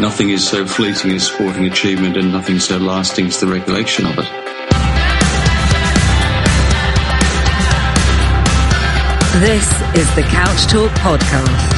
Nothing is so fleeting as sporting achievement and nothing so lasting as the recollection of it. This is the Couch Talk Podcast.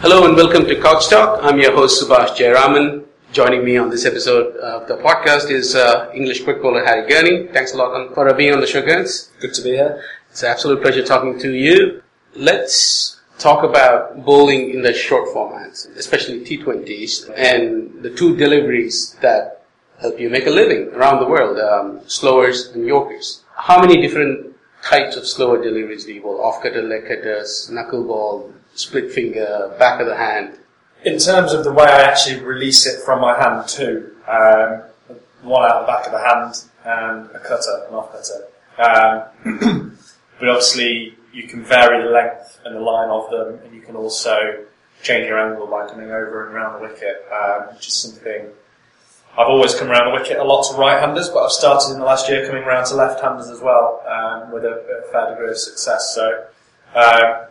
Hello and welcome to Couch Talk. I'm your host Subhash Jayaraman. Joining me on this episode of the podcast is uh, English quick bowler Harry Gurney. Thanks a lot for being on the show, Gurns. Good to be here. It's an absolute pleasure talking to you. Let's talk about bowling in the short formats, especially T20s, and the two deliveries that help you make a living around the world, um, slowers and yorkers. How many different types of slower deliveries do you bowl? Off cutter, leg cutters, knuckleball, split finger, back of the hand? In terms of the way I actually release it from my hand too, um, one out the back of the hand and a cutter, an off cutter. Um, but obviously you can vary the length and the line of them and you can also change your angle by coming over and around the wicket, um, which is something I've always come around the wicket a lot to right-handers, but I've started in the last year coming around to left-handers as well, um, with a, a, fair degree of success. So, um,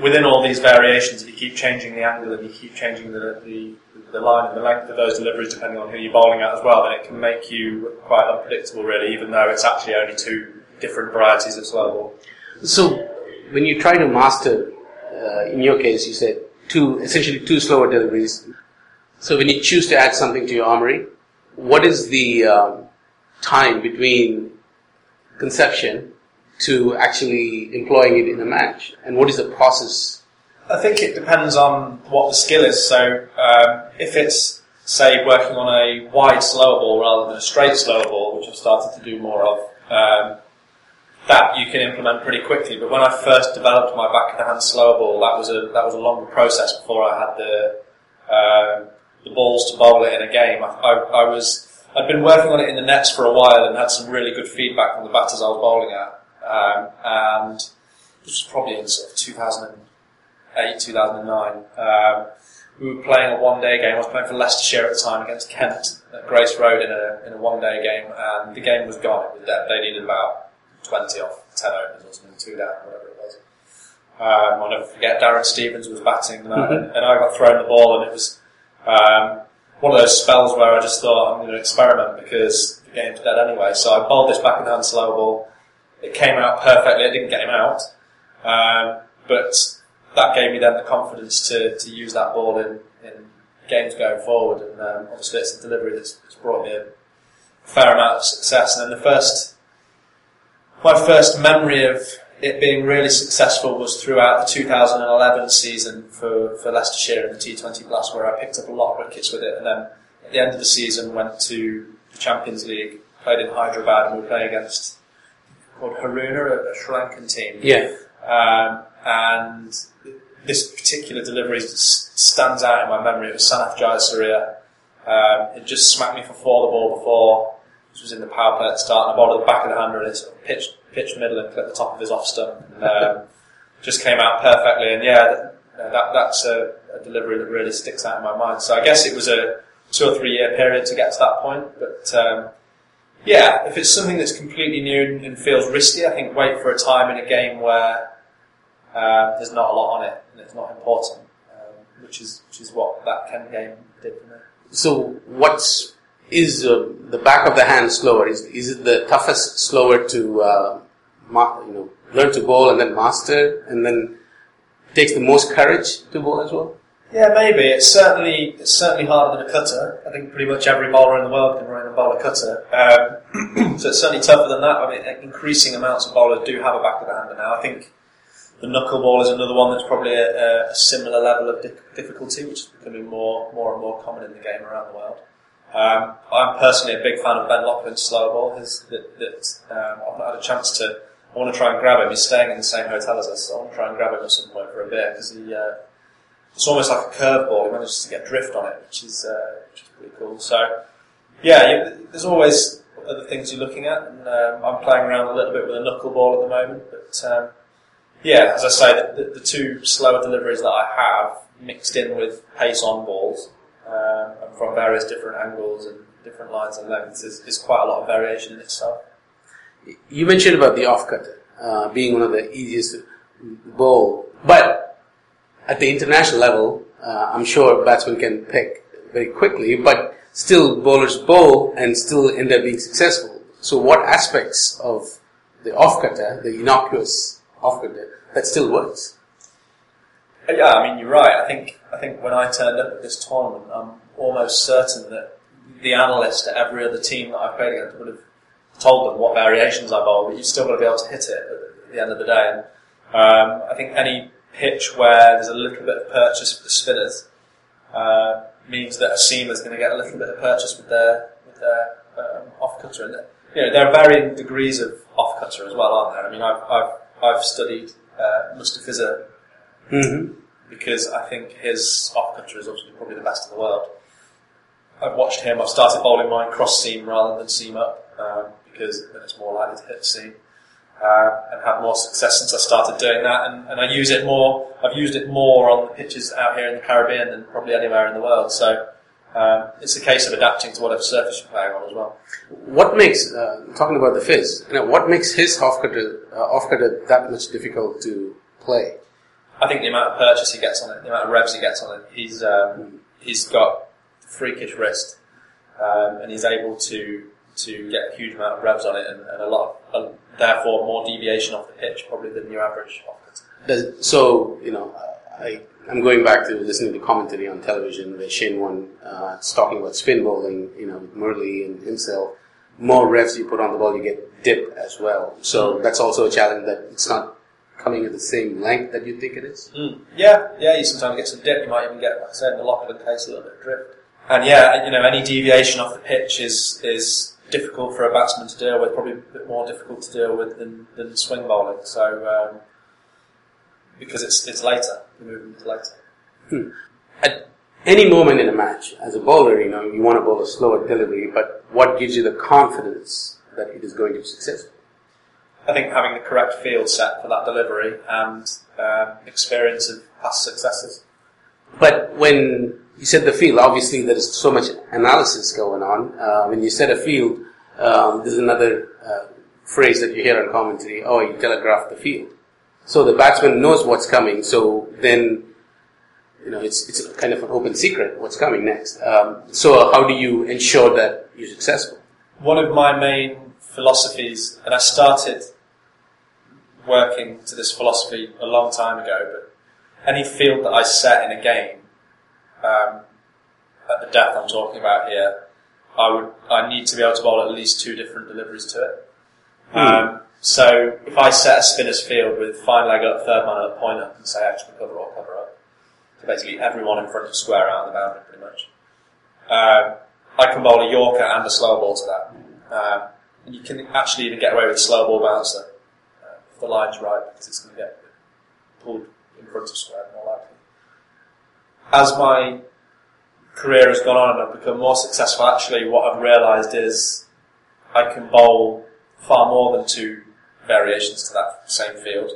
within all these variations, if you keep changing the angle and you keep changing the, the, the line and the length of those deliveries depending on who you're bowling at as well, then it can make you quite unpredictable really, even though it's actually only two different varieties of slow ball. So, when you try to master, uh, in your case, you said two, essentially two slower deliveries. So when you choose to add something to your armory, what is the um, time between conception to actually employing it in a match? And what is the process? I think it depends on what the skill is. So um, if it's say working on a wide slower ball rather than a straight slower ball, which I've started to do more of, um, that you can implement pretty quickly. But when I first developed my back of the hand slower ball, that was a that was a longer process before I had the uh, the balls to bowl it in a game. I, I, I was I'd been working on it in the nets for a while and had some really good feedback from the batters I was bowling at. Um, and this was probably in sort of 2008, 2009. Um, we were playing a one-day game. I was playing for Leicestershire at the time against Kent at Grace Road in a in a one-day game, and the game was gone. It was dead. They needed about 20 off 10 overs or something, two down, whatever it was. Um, I'll never forget Darren Stevens was batting, and, mm-hmm. and I got thrown the ball, and it was um, one of those spells where I just thought I'm going to experiment because the game's dead anyway. So I bowled this back and hand slow ball it came out perfectly. It didn't get him out, um, but that gave me then the confidence to, to use that ball in, in games going forward. And um, obviously, it's a delivery that's, that's, brought me a fair amount of success. And then the first, my first memory of it being really successful was throughout the 2011 season for, for Leicestershire in the T20 Blast, where I picked up a lot of wickets with it. And then at the end of the season, went to the Champions League, played in Hyderabad, and we were playing against called Ruhuna, a, Sri Lankan team. Yeah. Um, and this particular delivery stands out in my memory. It was Sanath Jayasuriya. Um, it just smacked me for four the ball before. This was in the power play at the start, and I bowled at the back of the hander, and it sort of pitched, pitched middle and clipped the top of his off stump. And, um, just came out perfectly, and yeah, that, that that's a, a, delivery that really sticks out in my mind. So I guess it was a two or three year period to get to that point, but um, yeah, if it's something that's completely new and feels risky, I think wait for a time in a game where uh, there's not a lot on it and it's not important, um, which is which is what that Kent game did for me. So, what's is uh, the back of the hand slower? Is is it the toughest slower to uh, ma- you know learn to bowl and then master, and then takes the most courage to bowl as well? Yeah, maybe. It's certainly it's certainly harder than a cutter. I think pretty much every bowler in the world can run a bowl a cutter. Um, so it's certainly tougher than that. I mean, increasing amounts of bowlers do have a back of the hander now. I think the knuckleball is another one that's probably a, a similar level of difficulty, which is becoming more more and more common in the game around the world. Um, I'm personally a big fan of Ben Lockwood's slow ball. His, that, that um, I've not had a chance to. I want to try and grab him. He's staying in the same hotel as us, so I want to try and grab him at some point for a beer because he. Uh, it's almost like a curveball. He manages to get drift on it, which is uh, which is pretty cool. So yeah, you, there's always other things you're looking at, and um, I'm playing around a little bit with a knuckleball at the moment. But um, yeah, as I say, the, the, the, two slower deliveries that I have mixed in with pace on balls um, from various different angles and different lines and lengths is, is quite a lot of variation in itself. You mentioned about the off cutter uh, being one of the easiest bowl, but at the international level, uh, I'm sure batsmen can pick very quickly, but still bowlers bowl and still end up being successful. So what aspects of the off cutter, the innocuous off cutter, that still works? Yeah, I mean, you're right. I think I think when I turned up at this tournament, I'm almost certain that the analyst at every other team that I've played against would have told them what variations I bowl, but you've still got to be able to hit it at the end of the day. And um, I think any pitch where there's a little bit of purchase for the spinners uh, means that a seamer is going to get a little bit of purchase with their with their um, off cutter. And you know, there are varying degrees of off cutter as well, aren't there? I mean, I've I've, I've studied uh, Mustafizur Mm-hmm. because I think his off cutter is obviously probably the best in the world. I've watched him. I've started bowling mine cross seam rather than seam up um, because then it's more likely to hit the seam uh, and have more success since I started doing that. And, and I use it more. I've used it more on the pitches out here in the Caribbean than probably anywhere in the world. So um, it's a case of adapting to whatever surface you're playing on as well. What makes uh, talking about the fizz? You know, what makes his off cutter uh, off cutter that much difficult to play? I think the amount of purchase he gets on it, the amount of revs he gets on it, he's um, he's got freakish wrist, um, and he's able to to get a huge amount of revs on it, and, and a lot, of, therefore more deviation off the pitch probably than your average off cutter. Does, so you know, I I'm going back to listening to commentary on television where Shane Warne uh, is talking about spin bowling. You know, with Murali and himself. More revs you put on the ball, you get dip as well. So that's also a challenge that it's not coming at the same length that you think it is. Mm. Yeah, yeah. You sometimes get some dip. You might even get, like I said, in the Lockwood case, a little bit of drift. And yeah, you know, any deviation off the pitch is is difficult for a batsman to deal with. Probably a bit more difficult to deal with than, than swing bowling. So um, because it's it's later, the movement is later. At any moment in a match, as a bowler, you know, you want to bowl a slower delivery, but what gives you the confidence that it is going to be successful? I think having the correct field set for that delivery and um, experience of past successes. But when you set the field, obviously there is so much analysis going on. Uh, when you set a field, um, there's another uh, phrase that you hear on commentary, oh, you telegraph the field. So the batsman knows what's coming, so then, you know, it's, it's kind of an open secret what's coming next. Um, so how do you ensure that you're successful? One of my main philosophies, and I started working to this philosophy a long time ago, but any field that I set in a game, um, at the depth I'm talking about here, I would I need to be able to bowl at least two different deliveries to it. Um, so if I set a spinner's field with fine leg up, third man up, point up, and say extra cover or cover up, so basically everyone in front of square out of the boundary pretty much. Um, I can bowl a Yorker and a slow ball to that. Um, and you can actually even get away with a slow ball bouncer uh, if the line's right because it's going to get pulled in front of square more likely. As my career has gone on and I've become more successful, actually what I've realised is I can bowl far more than two variations to that same field.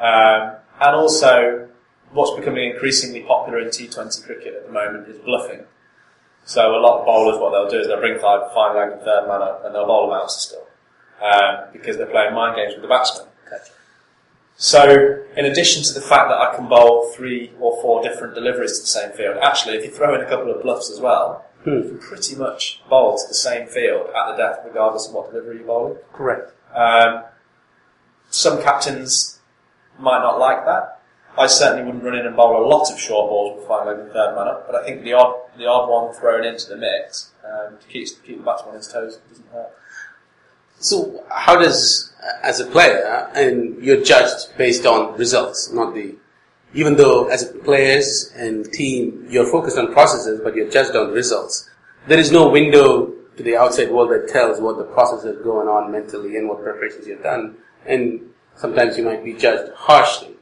Um, and also, what's becoming increasingly popular in T20 cricket at the moment is bluffing. So a lot of bowlers, what they'll do is they'll bring five, fine leg and third man up, and they'll bowl a bouncer still, um, because they're playing mind games with the batsman. So, in addition to the fact that I can bowl three or four different deliveries to the same field, actually, if you throw in a couple of bluffs as well, you can pretty much bowl to the same field at the death, regardless of what delivery you're bowling. Correct. Um, some captains might not like that. I certainly wouldn't run in and bowl a lot of short balls with fine leg and third man up, but I think the odd the odd one thrown into the mix um, to keep keep the batsman on his toes doesn't hurt. So how does, as a player, and you're judged based on results, not the, even though as players and team, you're focused on processes, but you're judged on results. There is no window to the outside world that tells what the process is going on mentally and what preparations you've done. And sometimes you might be judged harshly.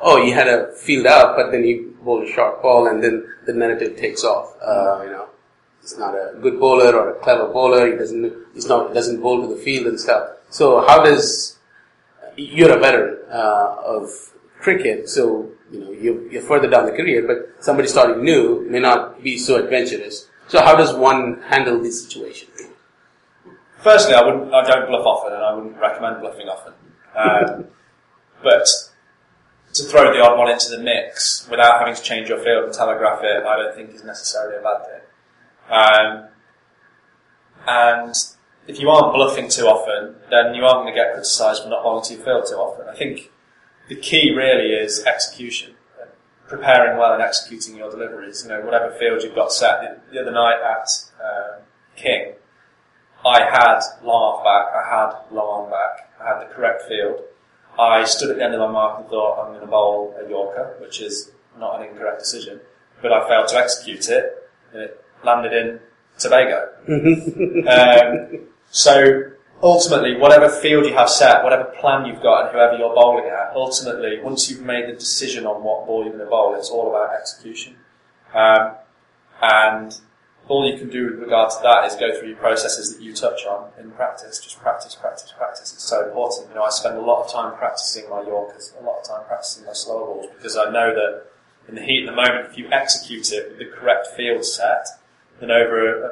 Oh, you had a field out, but then you bowled a short ball and then the narrative takes off. Uh, you know, he's not a good bowler or a clever bowler. He doesn't, he's not, doesn't bowl to the field and stuff. So how does, you're a veteran, uh, of cricket, so, you know, you're, you're further down the career, but somebody starting new may not be so adventurous. So how does one handle this situation? firstly, I wouldn't, I don't bluff often, and I wouldn't recommend bluffing often. Um, but to throw the odd one into the mix without having to change your field and telegraph it, I don't think is necessarily a bad thing. Um, and if you aren't bluffing too often, then you aren't going to get criticised for not bowling to field too often. I think the key really is execution, preparing well and executing your deliveries. You know, whatever field you've got set. The, the other night at um, King, I had long back, I had long on back, I had the correct field. I stood at the end of my mark and thought I'm going to bowl a Yorker, which is not an incorrect decision, but I failed to execute it, it landed in Tobago. um, so ultimately, whatever field you have set, whatever plan you've got, and whoever you're bowling at, ultimately, once you've made the decision on what ball you're going to bowl, it's all about execution. Um, and all you can do with regard to that is go through your processes that you touch on in practice. Just practice, practice, practice. It's so important. You know, I spend a lot of time practicing my Yorkers, a lot of time practicing my slower balls because I know that in the heat of the moment, if you execute it with the correct field set, then over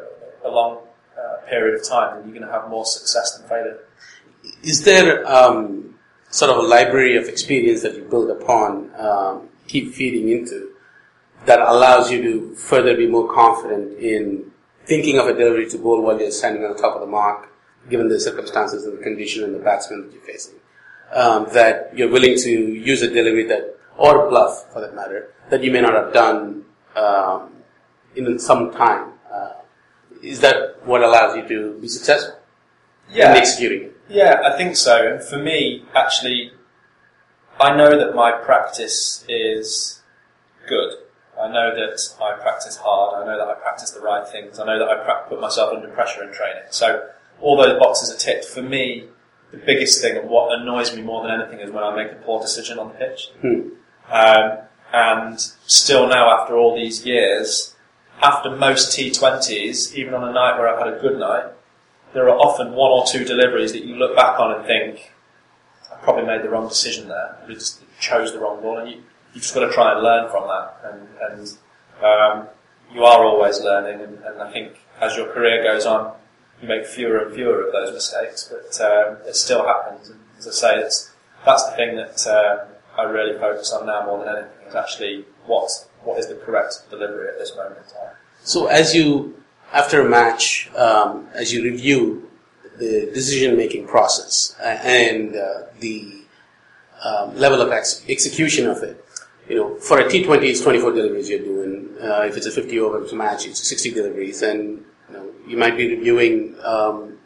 a, a long uh, period of time, then you're going to have more success than failure. Is there um, sort of a library of experience that you build upon, um, keep feeding into, that allows you to further be more confident in thinking of a delivery to bowl while you're standing on the top of the mark, given the circumstances and the condition and the batsman that you're facing? Um, that you're willing to use a delivery that, or a bluff for that matter, that you may not have done um, in some time. Is that what allows you to be successful in executing it? Yeah, I think so. And for me, actually, I know that my practice is good. I know that I practice hard. I know that I practice the right things. I know that I pra- put myself under pressure in training. So all those boxes are ticked. For me, the biggest thing and what annoys me more than anything is when I make a poor decision on the pitch. Um, and still now, after all these years, after most T20s, even on a night where I've had a good night, there are often one or two deliveries that you look back on and think, I probably made the wrong decision there. I just chose the wrong ball. And you, you've just got to try and learn from that. And, and um, you are always learning. And, and I think as your career goes on, you make fewer and fewer of those mistakes. But um, it still happens. And as I say, it's, that's the thing that um, I really focus on now more than anything is actually what what is the correct delivery at this moment in time. So as you, after a match, um, as you review the decision-making process uh, and uh, the um, level of ex- execution of it, you know, for a T20, it's 24 deliveries you're doing. Uh, if it's a 50 over match, it's 60 deliveries, and you know, you might be reviewing um,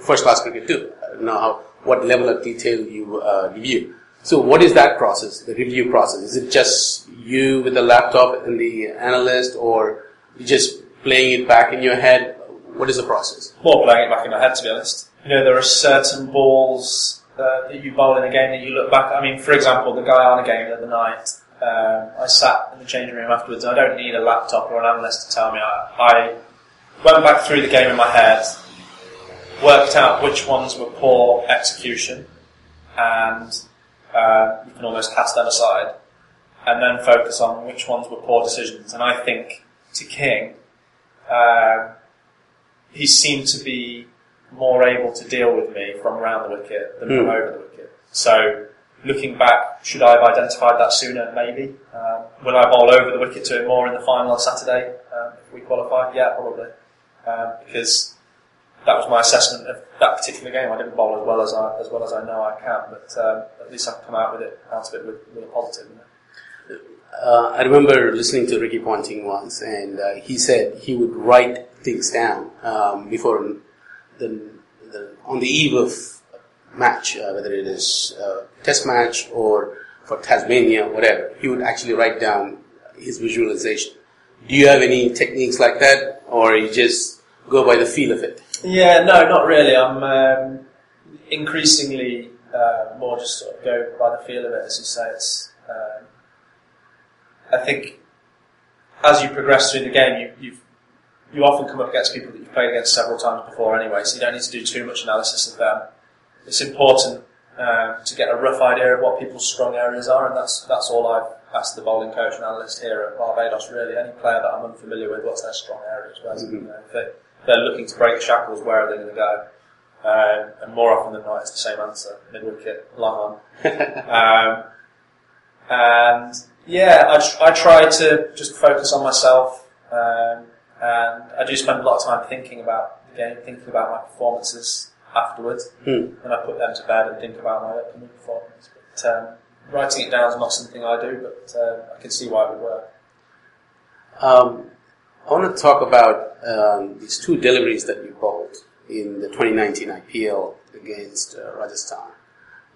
first-class cricket too. I don't know how, what level of detail you uh, review. So what is that process, the review process? Is it just you with the laptop and the analyst or just playing it back in your head? What is the process? More playing it back in my head, to be honest. You know, there are certain balls uh, that you bowl in a game that you look back. I mean, for example, the Guyana game the other night. Um, I sat in the changing room afterwards. I don't need a laptop or an analyst to tell me. I, I went back through the game in my head, worked out which ones were poor execution, and uh, you can almost cast them aside, and then focus on which ones were poor decisions. And I think to King, uh, he seemed to be more able to deal with me from around the wicket than from Hmm. over the wicket. So looking back, should I have identified that sooner? Maybe. Um, will I bowl over the wicket to him more in the final on Saturday um, if we qualify? Yeah, probably. Um, because that was my assessment of that particular game. I didn't bowl as well as I as well as I know I can, but um, at least I've come out with it out of it with, with a positive. You know? Uh, I remember listening to Ricky Ponting once, and uh, he said he would write things down um, before the, the on the eve of match, uh, whether it is a test match or for Tasmania, whatever. He would actually write down his visualization. Do you have any techniques like that, or you just go by the feel of it? Yeah, no, not really. I'm um, increasingly uh, more just sort of go by the feel of it, as you say. It's, um, I think as you progress through the game, you, you've, you often come up against people that you've played against several times before anyway, so you don't need to do too much analysis of them. It's important um, to get a rough idea of what people's strong areas are, and that's that's all I've asked the bowling coach and analyst here at Barbados. Really, any player that I'm unfamiliar with, what's their strong areas? Where's, you know, if they, they're looking to break shackles, where are they going to go? Um, and more often than not, it's the same answer: mid wicket, long on. um, and yeah, I, I try to just focus on myself, um, and I do spend a lot of time thinking about the game, thinking about my performances afterwards, Hmm. and I put them to bed and think about my upcoming performance. But um, writing it down is not something I do, but uh, I can see why it would work. Um, I want to talk about um, these two deliveries that you bowled in the 2019 IPL against uh, Rajasthan.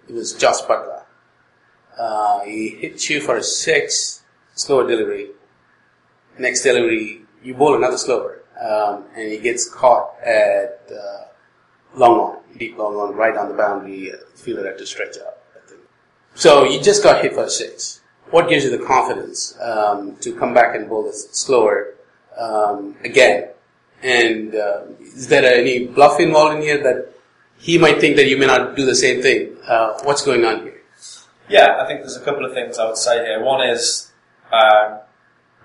It was Jos Buttler. Uh, he hits you for a six, slower delivery. Next delivery, you bowl another slower, um, and he gets caught at uh, long on, deep long on, right on the boundary. Uh, fielder had to stretch out. So you just got hit for a six. What gives you the confidence um, to come back and bowl this slower um, again? And uh, is there any bluff involved in here that he might think that you may not do the same thing? Uh, what's going on here? Yeah, I think there's a couple of things I would say here. One is um,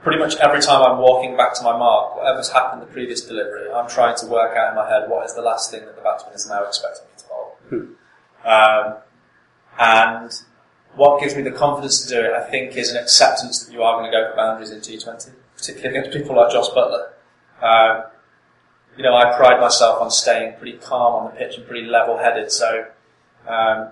pretty much every time I'm walking back to my mark, whatever's happened the previous delivery, I'm trying to work out in my head what is the last thing that the batsman is now expecting me to bowl. Um, and what gives me the confidence to do it, I think, is an acceptance that you are going to go for boundaries in T20, particularly against people like Jos Buttler. Um, you know, I pride myself on staying pretty calm on the pitch and pretty level-headed, so um,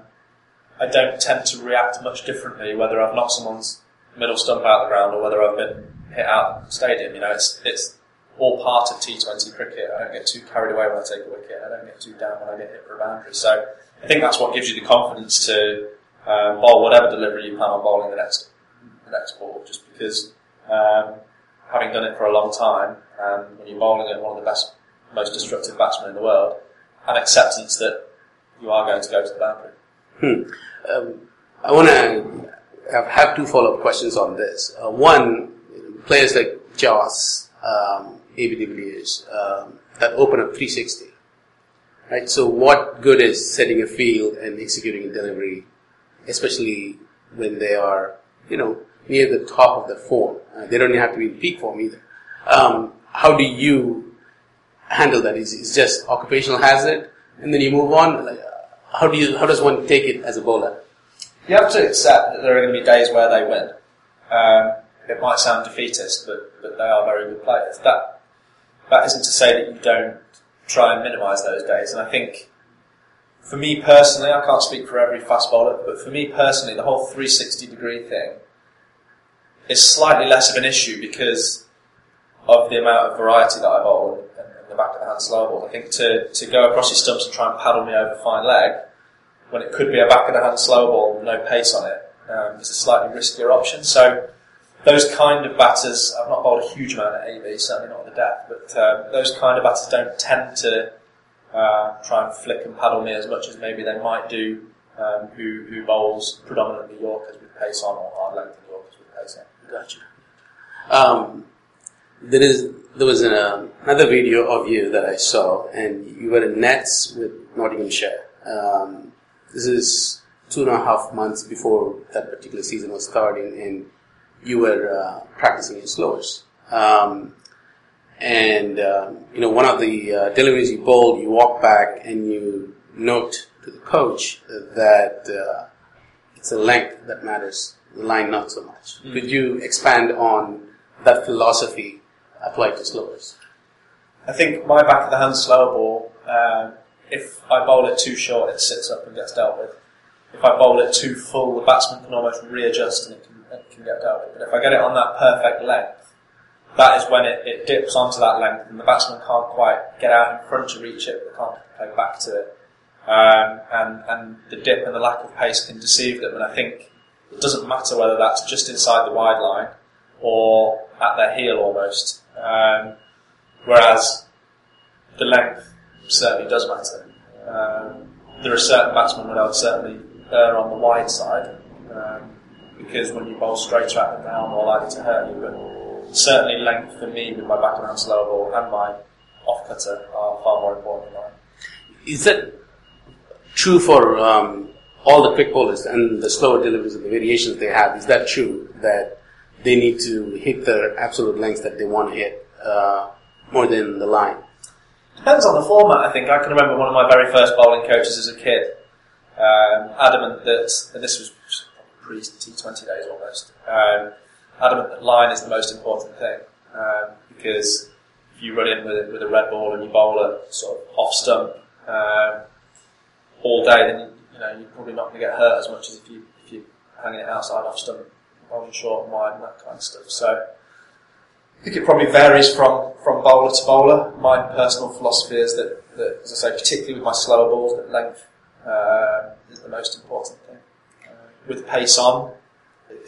I don't tend to react much differently whether I've knocked someone's middle stump out of the ground or whether I've been hit out of the stadium. You know, it's it's all part of T20 cricket. I don't get too carried away when I take a wicket. I don't get too down when I get hit for a boundary. So I think that's what gives you the confidence to um, bowl whatever delivery you plan on bowling the next the next ball. Just because um, having done it for a long time, and when you're bowling at one of the best, most destructive batsmen in the world, an acceptance that you are going to go to the boundary. Um, I want to have, two follow-up questions on this. Uh, one, players like Jos, um, AB um, that open up 360. Right? So what good is setting a field and executing a delivery, especially when they are, you know, near the top of the form? Uh, they don't have to be in peak form either. Um, how do you handle that? Is it just occupational hazard, and then you move on? Like, how do you? How does one take it as a bowler? You have to accept that there are going to be days where they win. Um, it might sound defeatist, but, but they are very good players. That that isn't to say that you don't try and minimise those days. And I think, for me personally, I can't speak for every fast bowler, but for me personally, the whole 360 degree thing is slightly less of an issue because of the amount of variety that I bowl the back of the hand slow ball. I think to, to go across your stumps and try and paddle me over fine leg when it could be a back of the hand slow ball with no pace on it um, is a slightly riskier option. So those kind of batters, I've not bowled a huge amount at AB, certainly not on the death, but um, those kind of batters don't tend to uh, try and flick and paddle me as much as maybe they might do um, who, who bowls predominantly Yorkers with pace on or hard length Yorkers with pace on. Gotcha. Um, there is there was an, um, another video of you that I saw, and you were in nets with Nottinghamshire. Um, this is two and a half months before that particular season was starting, and you were uh, practicing your slowers. Um, and um, you know, one of the uh, deliveries you bowled, you walk back and you note to the coach that uh, it's the length that matters, the line not so much. Could you expand on that philosophy applied to slowers? I think my back of the hand slower ball, um, if I bowl it too short, it sits up and gets dealt with. If I bowl it too full, the batsman can almost readjust and it can, it can get dealt with. But if I get it on that perfect length, that is when it, it dips onto that length and the batsman can't quite get out in front to reach it, but can't play back to it. Um, and, and the dip and the lack of pace can deceive them. And I think it doesn't matter whether that's just inside the wide line or at their heel almost. Um, whereas the length certainly does matter. Um, there are certain batsmen that I would certainly err on the wide side um, because when you bowl straighter at them, they're more likely to hurt you. But certainly length for me with my backhand slow ball and my off cutter are far more important than mine. Is that true for um, all the quick bowlers and the slower deliveries and the variations they have? Is that true that they need to hit the absolute length that they want to hit uh, more than the line? Depends on the format, I think. I can remember one of my very first bowling coaches as a kid, um, adamant that, and this was pre T20 days almost, um, adamant that line is the most important thing. Um, because if you run in with, with a red ball and you bowl it sort of off stump um, all day, then you, you know, you're probably not going to get hurt as much as if, you, if you're hanging it outside off stump, bowling short and wide and that kind of stuff. So I think it probably varies from, from bowler to bowler. My personal philosophy is that, that as I say, particularly with my slower balls, that length uh, is the most important thing. Uh, with pace on,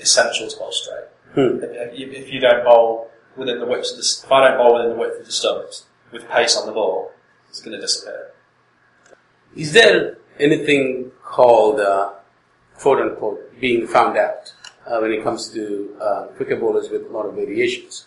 essential to bowl straight. Hmm. If, you, if you don't bowl within the width of the, if I don't bowl within the width of the stumps with pace on the ball, it's going to disappear. Is there anything called, uh, quote unquote, being found out uh, when it comes to uh, quicker bowlers with a lot of variations?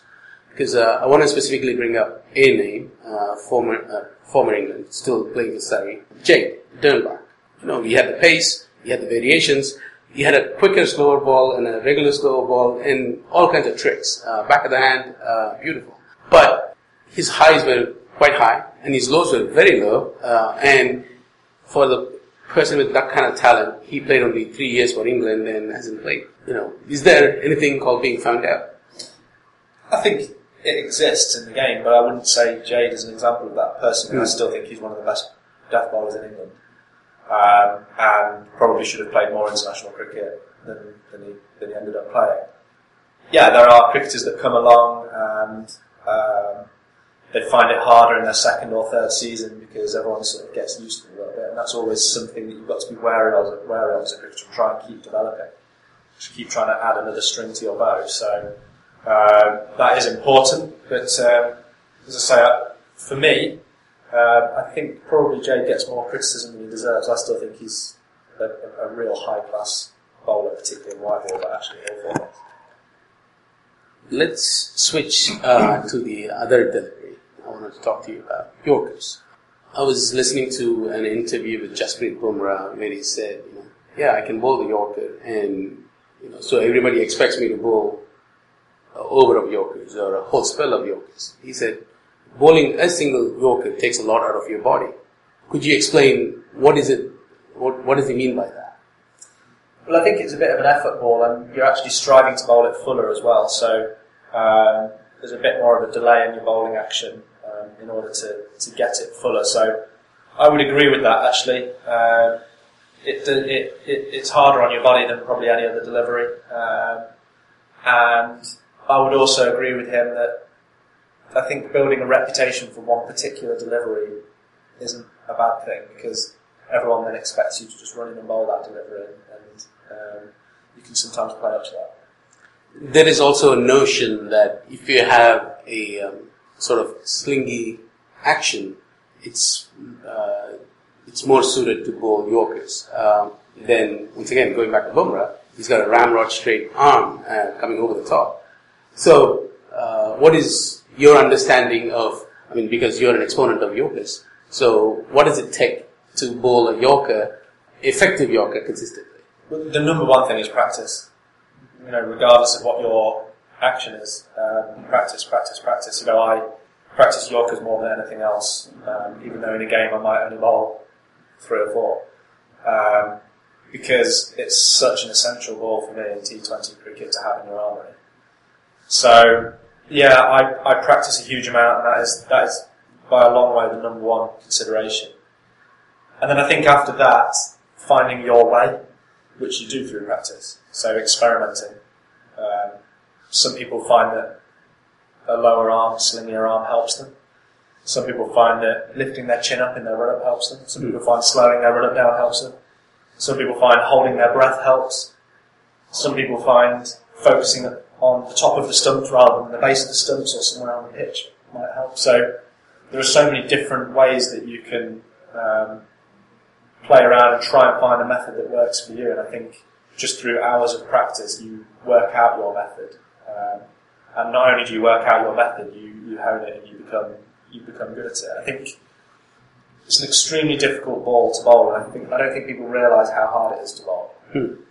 Because uh, I want to specifically bring up a name, uh, former uh, former England, still playing for Surrey, Jade Dernbach. You know, he had the pace, he had the variations, he had a quicker slower ball and a regular slower ball and all kinds of tricks. Uh, back of the hand, beautiful. But his highs were quite high and his lows were very low. And for the person with that kind of talent, he played only three years for England and hasn't played. You know, is there anything called being found out? I think it exists in the game, but I wouldn't say Jade is an example of that. Personally, I still think he's one of the best death bowlers in England, um, and probably should have played more international cricket than, than, he, than he ended up playing. Yeah, there are cricketers that come along and um, they find it harder in their second or third season because everyone sort of gets used to it a little bit, and that's always something that you've got to be wary of, wary of as a cricketer try and keep developing. Just keep trying to add another string to your bow. So um, that is important, but um, as I say, uh, for me, um, I think probably Jade gets more criticism than he deserves. I still think he's a, a, real high class bowler, particularly in white ball, but actually all formats. Let's switch uh, to the other wanted to talk to you about Yorkers. I was listening to an interview with Jasprit Bumrah where he said, you know, yeah, I can bowl the Yorker, and you know, so everybody expects me to bowl a over of Yorkers or a whole spell of Yorkers. He said, bowling a single Yorker takes a lot out of your body. Could you explain what is it? What, what does he mean by that? Well, I think it's a bit of an effort ball, and you're actually striving to bowl it fuller as well. So um, there's a bit more of a delay in your bowling action in order to, to get it fuller. So I would agree with that. Actually, um, it, it, it it's harder on your body than probably any other delivery, um, and I would also agree with him that I think building a reputation for one particular delivery isn't a bad thing because everyone then expects you to just run in and bowl that delivery, and um, you can sometimes play up to that. There is also a notion that if you have a um, sort of slingy action, it's uh, it's more suited to bowl Yorkers. Um, then once again, going back to Bumrah, he's got a ramrod straight arm uh, coming over the top. So, uh, what is your understanding of? I mean, because you're an exponent of Yorkers, so what does it take to bowl a Yorker, effective Yorker, consistently? The number one thing is practice. You know, regardless of what your action is, um, practice, practice, practice. You know, I practice Yorkers more than anything else, um, even though in a game I might only bowl three or four. Um, because it's such an essential ball for me in T20 cricket to have in your armoury. So, yeah, I, I practice a huge amount, and that is, that is by a long way the number one consideration. And then I think after that, finding your way, which you do through practice. So experimenting. Um, some people find that a lower arm, slingier arm helps them. Some people find that lifting their chin up in their run up helps them. Some people find slowing their run up down helps them. Some people find holding their breath helps. Some people find focusing on the top of the stumps rather than the base of the stumps or somewhere on the pitch might help. So there are so many different ways that you can um, play around and try and find a method that works for you. And I think just through hours of practice, you work out your method. Um, and not only do you work out your method, you, you hone it and you become you become good at it. I think it's an extremely difficult ball to bowl, and I think I don't think people realise how hard it is to bowl.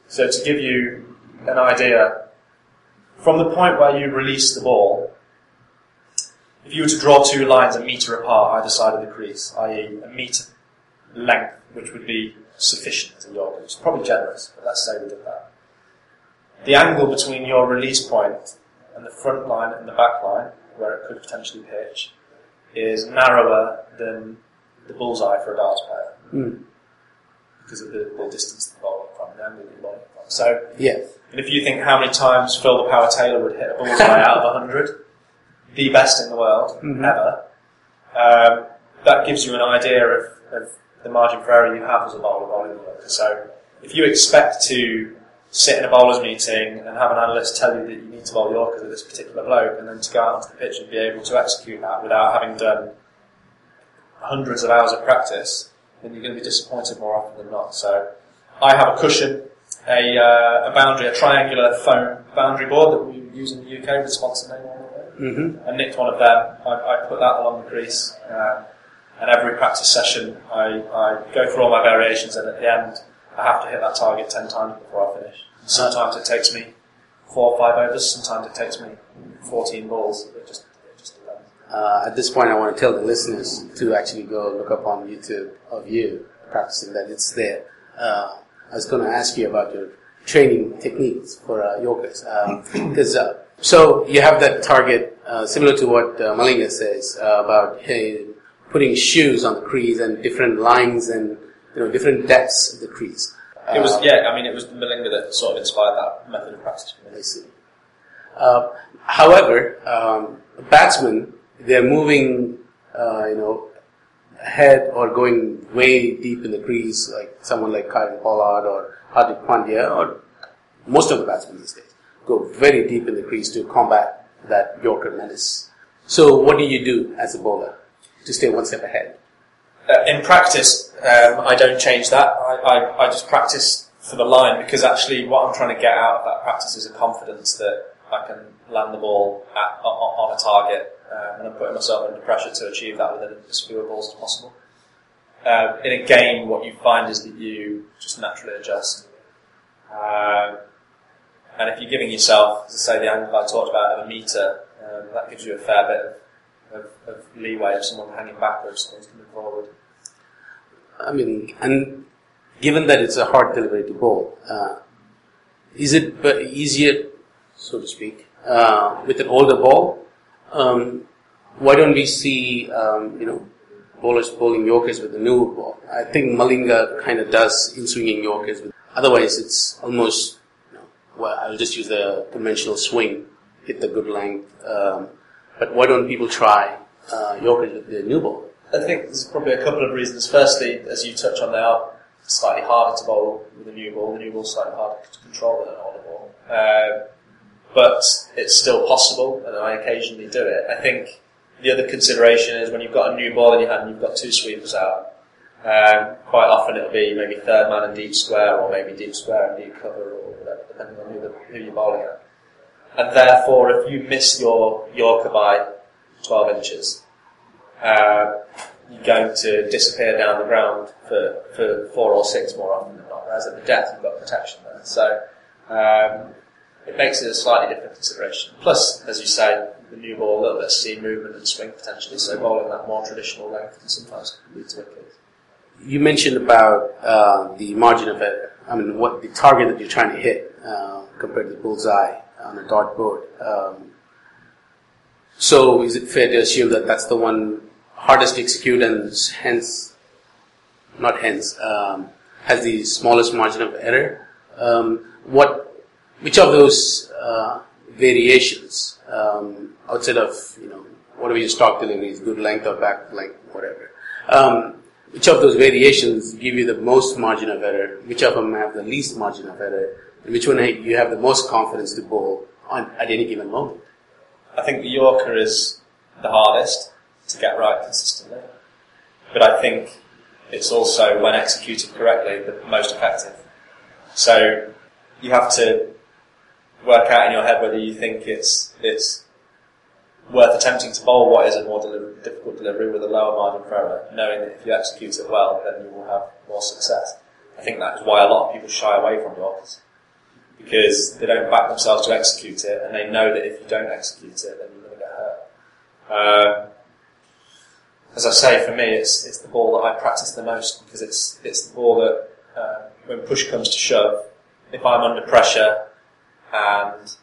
So to give you an idea, from the point where you release the ball, if you were to draw two lines a metre apart either side of the crease, i.e. a metre length, which would be sufficient to Yorker, which is probably generous, but let's say we did that. The angle between your release point and the front line and the back line, where it could potentially pitch, is narrower than the bullseye for a darts player Mm. because of the, the distance the ball from the angle from. So, Yeah. and if you think how many times Phil the Power Taylor would hit a bullseye out of 100, the best in the world Mhm. ever, um, that gives you an idea of, of the margin for error you have as a bowler bowling So, if you expect to sit in a bowler's meeting and have an analyst tell you that you need to bowl Yorkers with this particular bloke, and then to go out onto the pitch and be able to execute that without having done hundreds of hours of practice, then you're going to be disappointed more often than not. So I have a cushion, a, uh, a boundary, a triangular foam boundary board that we use in the UK with sponsor name on it. Mm-hmm. I nicked one of them. I, I put that along the crease, um, and every practice session I, I go through all my variations, and at the end I have to hit that target ten times before I finish. Sometimes it takes me four or five overs. Sometimes it takes me fourteen balls. It just it just depends. Uh, at this point, I want to tell the listeners to actually go look up on YouTube of you practicing that it's there. Uh, I was going to ask you about your training techniques for uh. Because uh, so you have that target uh, similar to what uh, Malinga says uh, about hey, putting shoes on the crease and different lines and you know different depths of the crease. It was Uh, yeah. I mean, it was Malinga that sort of inspired that method of practice for me. I see. Uh, however, um, batsmen, they're moving, uh, you know, ahead or going way deep in the crease, like someone like Kyle Pollard or Hardik Pandya, or most of the batsmen these days, go very deep in the crease to combat that Yorker menace. So what do you do as a bowler to stay one step ahead? Uh, in practice, um, I don't change that. I, I, I just practice for the line because actually what I'm trying to get out of that practice is a confidence that I can land the ball at, on, on a target um, and I'm putting myself under pressure to achieve that within as few balls as possible. Um, in a game, what you find is that you just naturally adjust. Um, and if you're giving yourself, as I say, the angle I talked about of a metre, um, that gives you a fair bit of, of, of leeway if someone hanging backwards, someone's coming forward. I mean, and given that it's a hard delivery to bowl, uh, is it easier, so to speak, uh, with an older ball? Um, why don't we see, um, you know, bowlers bowling Yorkers with a newer ball? I think Malinga kind of does in swinging Yorkers. With, otherwise, it's almost, you know, well, I'll just use the conventional swing, hit the good length. Um, but why don't people try uh, Yorkers with the new ball? I think there's probably a couple of reasons. Firstly, as you touch on, they are slightly harder to bowl with a new ball. The new ball's slightly harder to control than an older ball. Um, but it's still possible, and I occasionally do it. I think the other consideration is when you've got a new ball in your hand and you've got two sweepers out, um, quite often it'll be maybe third man and deep square, or maybe deep square and deep cover, or whatever, depending on who, the, who you're bowling at. And therefore, if you miss your Yorker by 12 inches, uh, you're going to disappear down the ground for, for four or six more often than not. Whereas at the depth, you've got protection there. So um, it makes it a slightly different consideration. Plus, as you say, the new ball, a little bit of seam movement and swing potentially. So bowling that more traditional length can sometimes lead to wickets. You mentioned about uh, the margin of error. I mean, what the target that you're trying to hit uh, compared to the bullseye on a dartboard. Um, so, is it fair to assume that that's the one hardest to execute and hence, not hence, um, has the smallest margin of error? Um, what, which of those uh, variations um, outside of you know whatever your stock delivery is, good length or back length, whatever? Um, which of those variations give you the most margin of error? Which of them have the least margin of error? And which one you have the most confidence to bowl on at any given moment? I think the Yorker is the hardest to get right consistently. But I think it's also, when executed correctly, the most effective. So you have to work out in your head whether you think it's it's worth attempting to bowl what is a more difficult delivery with a lower margin for error, knowing that if you execute it well, then you will have more success. I think that is why a lot of people shy away from Yorkers. Because they don't back themselves to execute it, and they know that if you don't execute it, then you're going to get hurt. Um, as I say, for me, it's it's the ball that I practice the most because it's it's the ball that uh, when push comes to shove, if I'm under pressure and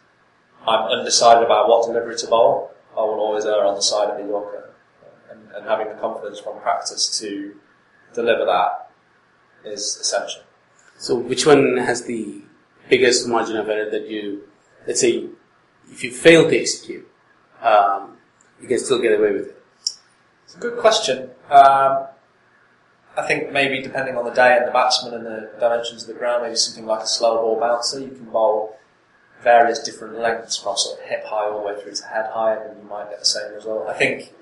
I'm undecided about what delivery to bowl, I will always err on the side of the Yorker, and, and having the confidence from practice to deliver that is essential. So which one has the biggest margin of error that you, let's say, if you fail to execute, um, you can still get away with it? It's a good question. Um, I think maybe depending on the day and the batsman and the dimensions of the ground, maybe something like a slow ball bouncer, you can bowl various different lengths from sort of hip high all the way through to head high, and you might get the same result. I think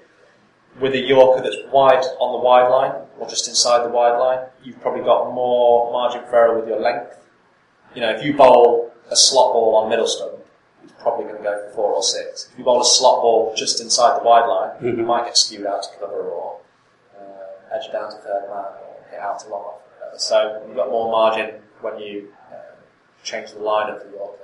with a Yorker that's wide on the wide line or just inside the wide line, you've probably got more margin for error with your length. You know, if you bowl a slot ball on middle stump, it's probably going to go for four or six. If you bowl a slot ball just inside the wide line, Mhm. you might get skewed out to cover or uh, edge down to third man or hit out to long off. So you've got more margin when you uh, change the line of the Yorker.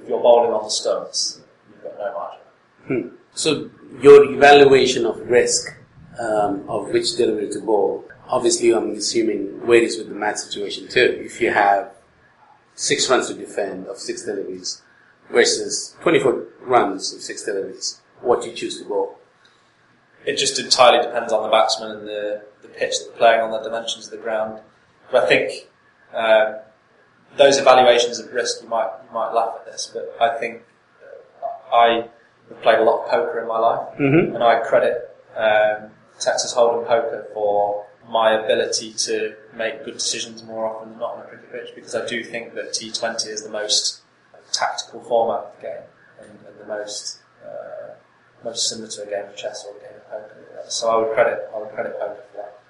If you're bowling on the stumps, you've got no margin. Hmm. So your evaluation of risk um, of which delivery to bowl, obviously I'm assuming varies with the match situation too. If you have six runs to defend of six deliveries versus 24 runs of six deliveries, what do you choose to bowl. it just entirely depends on the batsman and the, the pitch that they're playing on, the dimensions of the ground. But I think um, those evaluations of risk, you might you might laugh at this, but I think uh, I have played a lot of poker in my life, Mm-hmm. and I credit um, Texas Hold'em poker for my ability to make good decisions more often than not on a cricket pitch, because I do think that T20 is the most tactical format of the game and, and the most uh, most similar to a game of chess or a game of poker. So I would credit I would credit poker for that.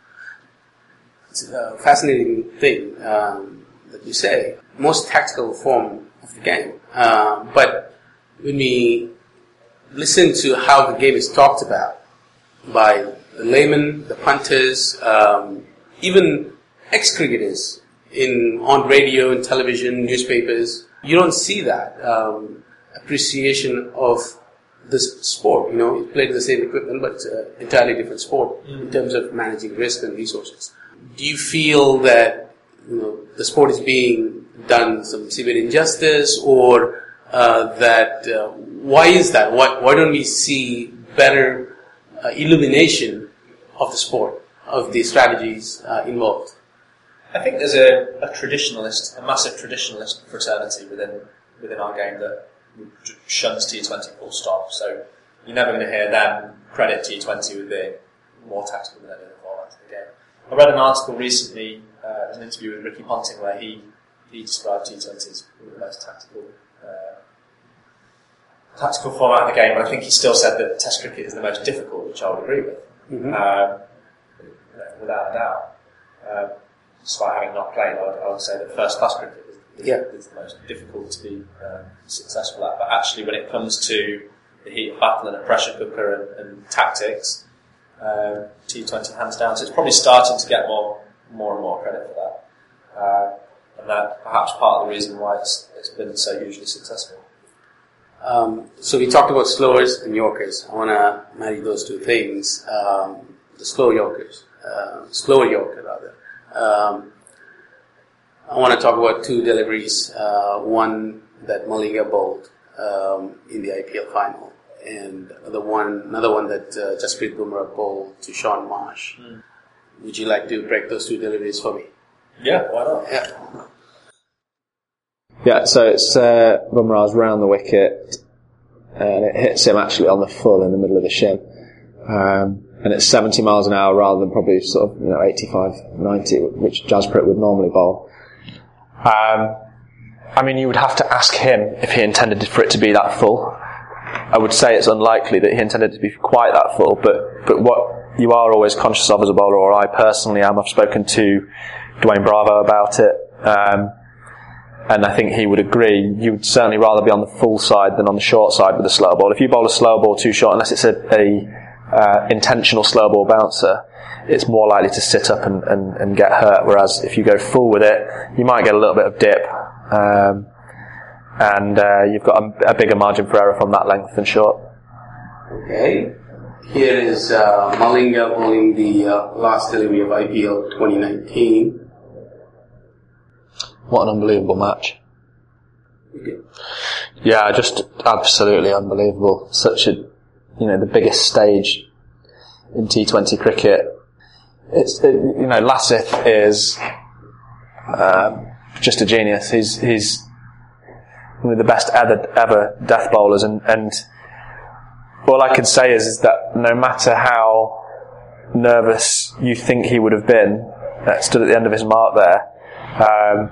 It's a fascinating thing um, that you say. Most tactical form of the game. Um, but when we listen to how the game is talked about by the laymen, the punters, um, even ex-cricketers in on radio and television, newspapers, you don't see that um, appreciation of this sport. You know, it's played with the same equipment, but it's an entirely different sport in terms of managing risk and resources. Do you feel that you know the sport is being done some severe injustice, or uh, that uh, why is that? Why why don't we see better uh, illumination of the sport, of the strategies uh, involved? I think there's a, a traditionalist, a massive traditionalist fraternity within within our game that shuns T20 full stop. So you're never going to hear them credit T20 with being more tactical than any other format of the game. I read an article recently, uh, an interview with Ricky Ponting, where he he described T20 as the most tactical. Uh, Tactical format of the game, and I think he still said that Test cricket is the most difficult, which I would agree with, Mhm. um, without a doubt. Um, despite having not played, I would, I would say that first class cricket is, Yeah. is the most difficult to be um, successful at. But actually, when it comes to the heat of battle and a pressure cooker and, and tactics, um, T20 hands down. So it's probably starting to get more, more and more credit for that. Uh, and that perhaps part of the reason why it's, it's been so hugely successful. Um, so we talked about slowers and Yorkers. I want to marry those two things. Um, the slow Yorkers, uh, slower Yorker rather. Um, I want to talk about two deliveries. Uh, one that Malinga bowled um, in the IPL final, and the one another one that uh, Jasprit Bumrah bowled to Shaun Marsh. Would you like to break those two deliveries for me? Yeah, why not? Yeah. Yeah, so it's uh, Bumrah's round the wicket, and it hits him actually on the full in the middle of the shin. Um, and it's 70 miles an hour rather than probably sort of, you know, 85, 90, which Jasprit would normally bowl. Um, I mean, you would have to ask him if he intended for it to be that full. I would say it's unlikely that he intended to be quite that full, but, but what you are always conscious of as a bowler, or I personally am, I've spoken to Dwayne Bravo about it, um, and I think he would agree, you would certainly rather be on the full side than on the short side with a slow ball. If you bowl a slow ball too short, unless it's a, a uh, intentional slow ball bouncer, it's more likely to sit up and, and, and get hurt. Whereas if you go full with it, you might get a little bit of dip, um, and uh, you've got a, a bigger margin for error from that length than short. Okay. Here is uh, Malinga bowling the uh, last delivery of IPL 2019. What an unbelievable match. Yeah, just absolutely unbelievable. Such a, you know, the biggest stage in T20 cricket. It's, it, you know, Lasith is um, just a genius. He's he's one of the best ever ever death bowlers, and and all I can say is, is that no matter how nervous you think he would have been, uh, stood at the end of his mark there, um,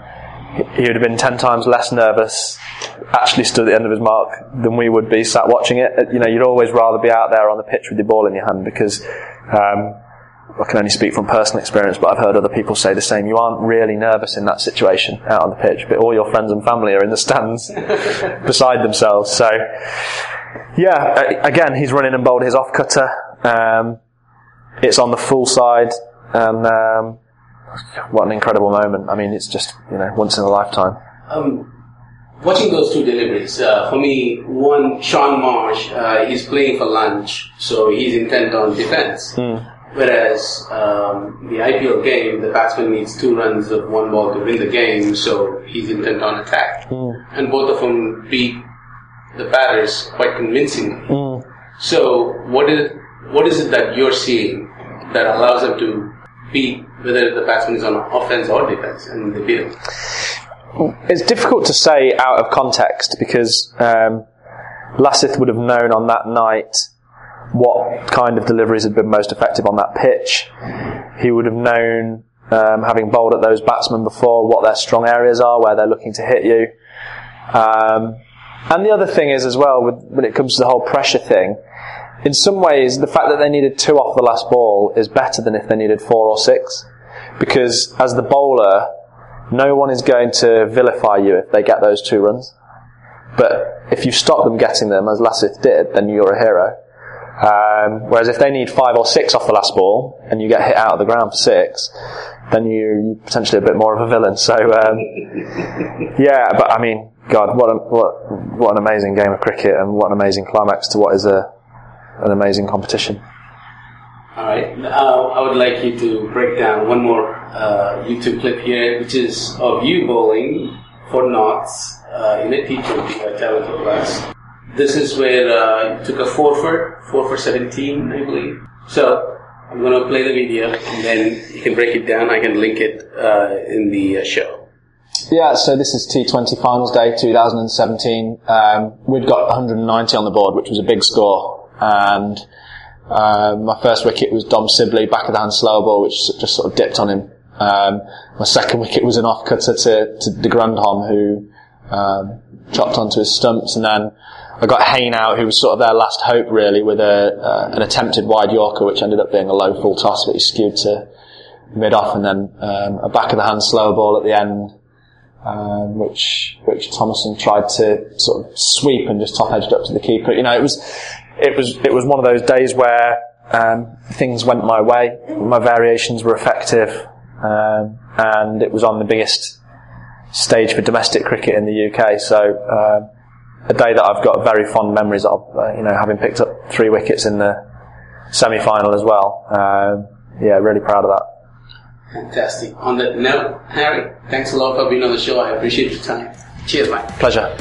he would have been ten times less nervous actually stood at the end of his mark than we would be sat watching it. You know, you'd always rather be out there on the pitch with your ball in your hand because um, I can only speak from personal experience, but I've heard other people say the same. You aren't really nervous in that situation out on the pitch, but all your friends and family are in the stands beside themselves. So, yeah, again, he's running and bowled his off cutter. Um, it's on the full side, and um, what an incredible moment. I mean, it's just, you know, once in a lifetime. Um, watching those two deliveries, uh, for me, one, Shaun Marsh, uh, he's playing for lunch, so he's intent on defense. Mm. Whereas um, the IPL game, the batsman needs two runs of one ball to win the game, so he's intent on attack. Mm. And both of them beat the batters quite convincingly. Mm. So, what is what is it that you're seeing that allows them to beat whether the batsman is on offense or defense, and beat him? It's difficult to say out of context because um, Lasith would have known on that night what kind of deliveries had been most effective on that pitch. He would have known, um, having bowled at those batsmen before, what their strong areas are, where they're looking to hit you. Um, and the other thing is as well, with, when it comes to the whole pressure thing, in some ways, the fact that they needed two off the last ball is better than if they needed four or six. Because as the bowler, no one is going to vilify you if they get those two runs. But if you stop them getting them, as Lasith did, then you're a hero. Um, whereas if they need five or six off the last ball and you get hit out of the ground for six, then you, you're potentially a bit more of a villain. So, um, yeah, but I mean, God, what, a, what, what an amazing game of cricket and what an amazing climax to what is a, an amazing competition. All right. Uh, I would like you to break down one more uh, YouTube clip here, which is of you bowling for Notts uh, in a T20 at Talented Plus. This is where uh, you took a 4 for, 4 for 17, I believe. So, I'm going to play the video and then you can break it down. I can link it uh, in the uh, show. Yeah, so this is T20 Finals Day 2017. Um, we'd got 190 on the board, which was a big score. And uh, my first wicket was Dom Sibley, back of the hand slow ball, which just sort of dipped on him. Um, my second wicket was an off cutter to, to de Grandhomme, who um, chopped onto his stumps, and then I got Hain out, who was sort of their last hope, really, with a uh, an attempted wide Yorker, which ended up being a low full toss, but he skewed to mid off, and then um, a back of the hand slow ball at the end, um, which which Thomason tried to sort of sweep and just top edged up to the keeper. You know, it was it was it was one of those days where um, things went my way. My variations were effective, um, and it was on the biggest stage for domestic cricket in the UK. So uh, a day that I've got very fond memories of. Uh, you know, having picked up three wickets in the semi-final as well. Um, yeah, really proud of that. Fantastic. On that note, Harry, thanks a lot for being on the show. I appreciate your time. Cheers, mate. Pleasure.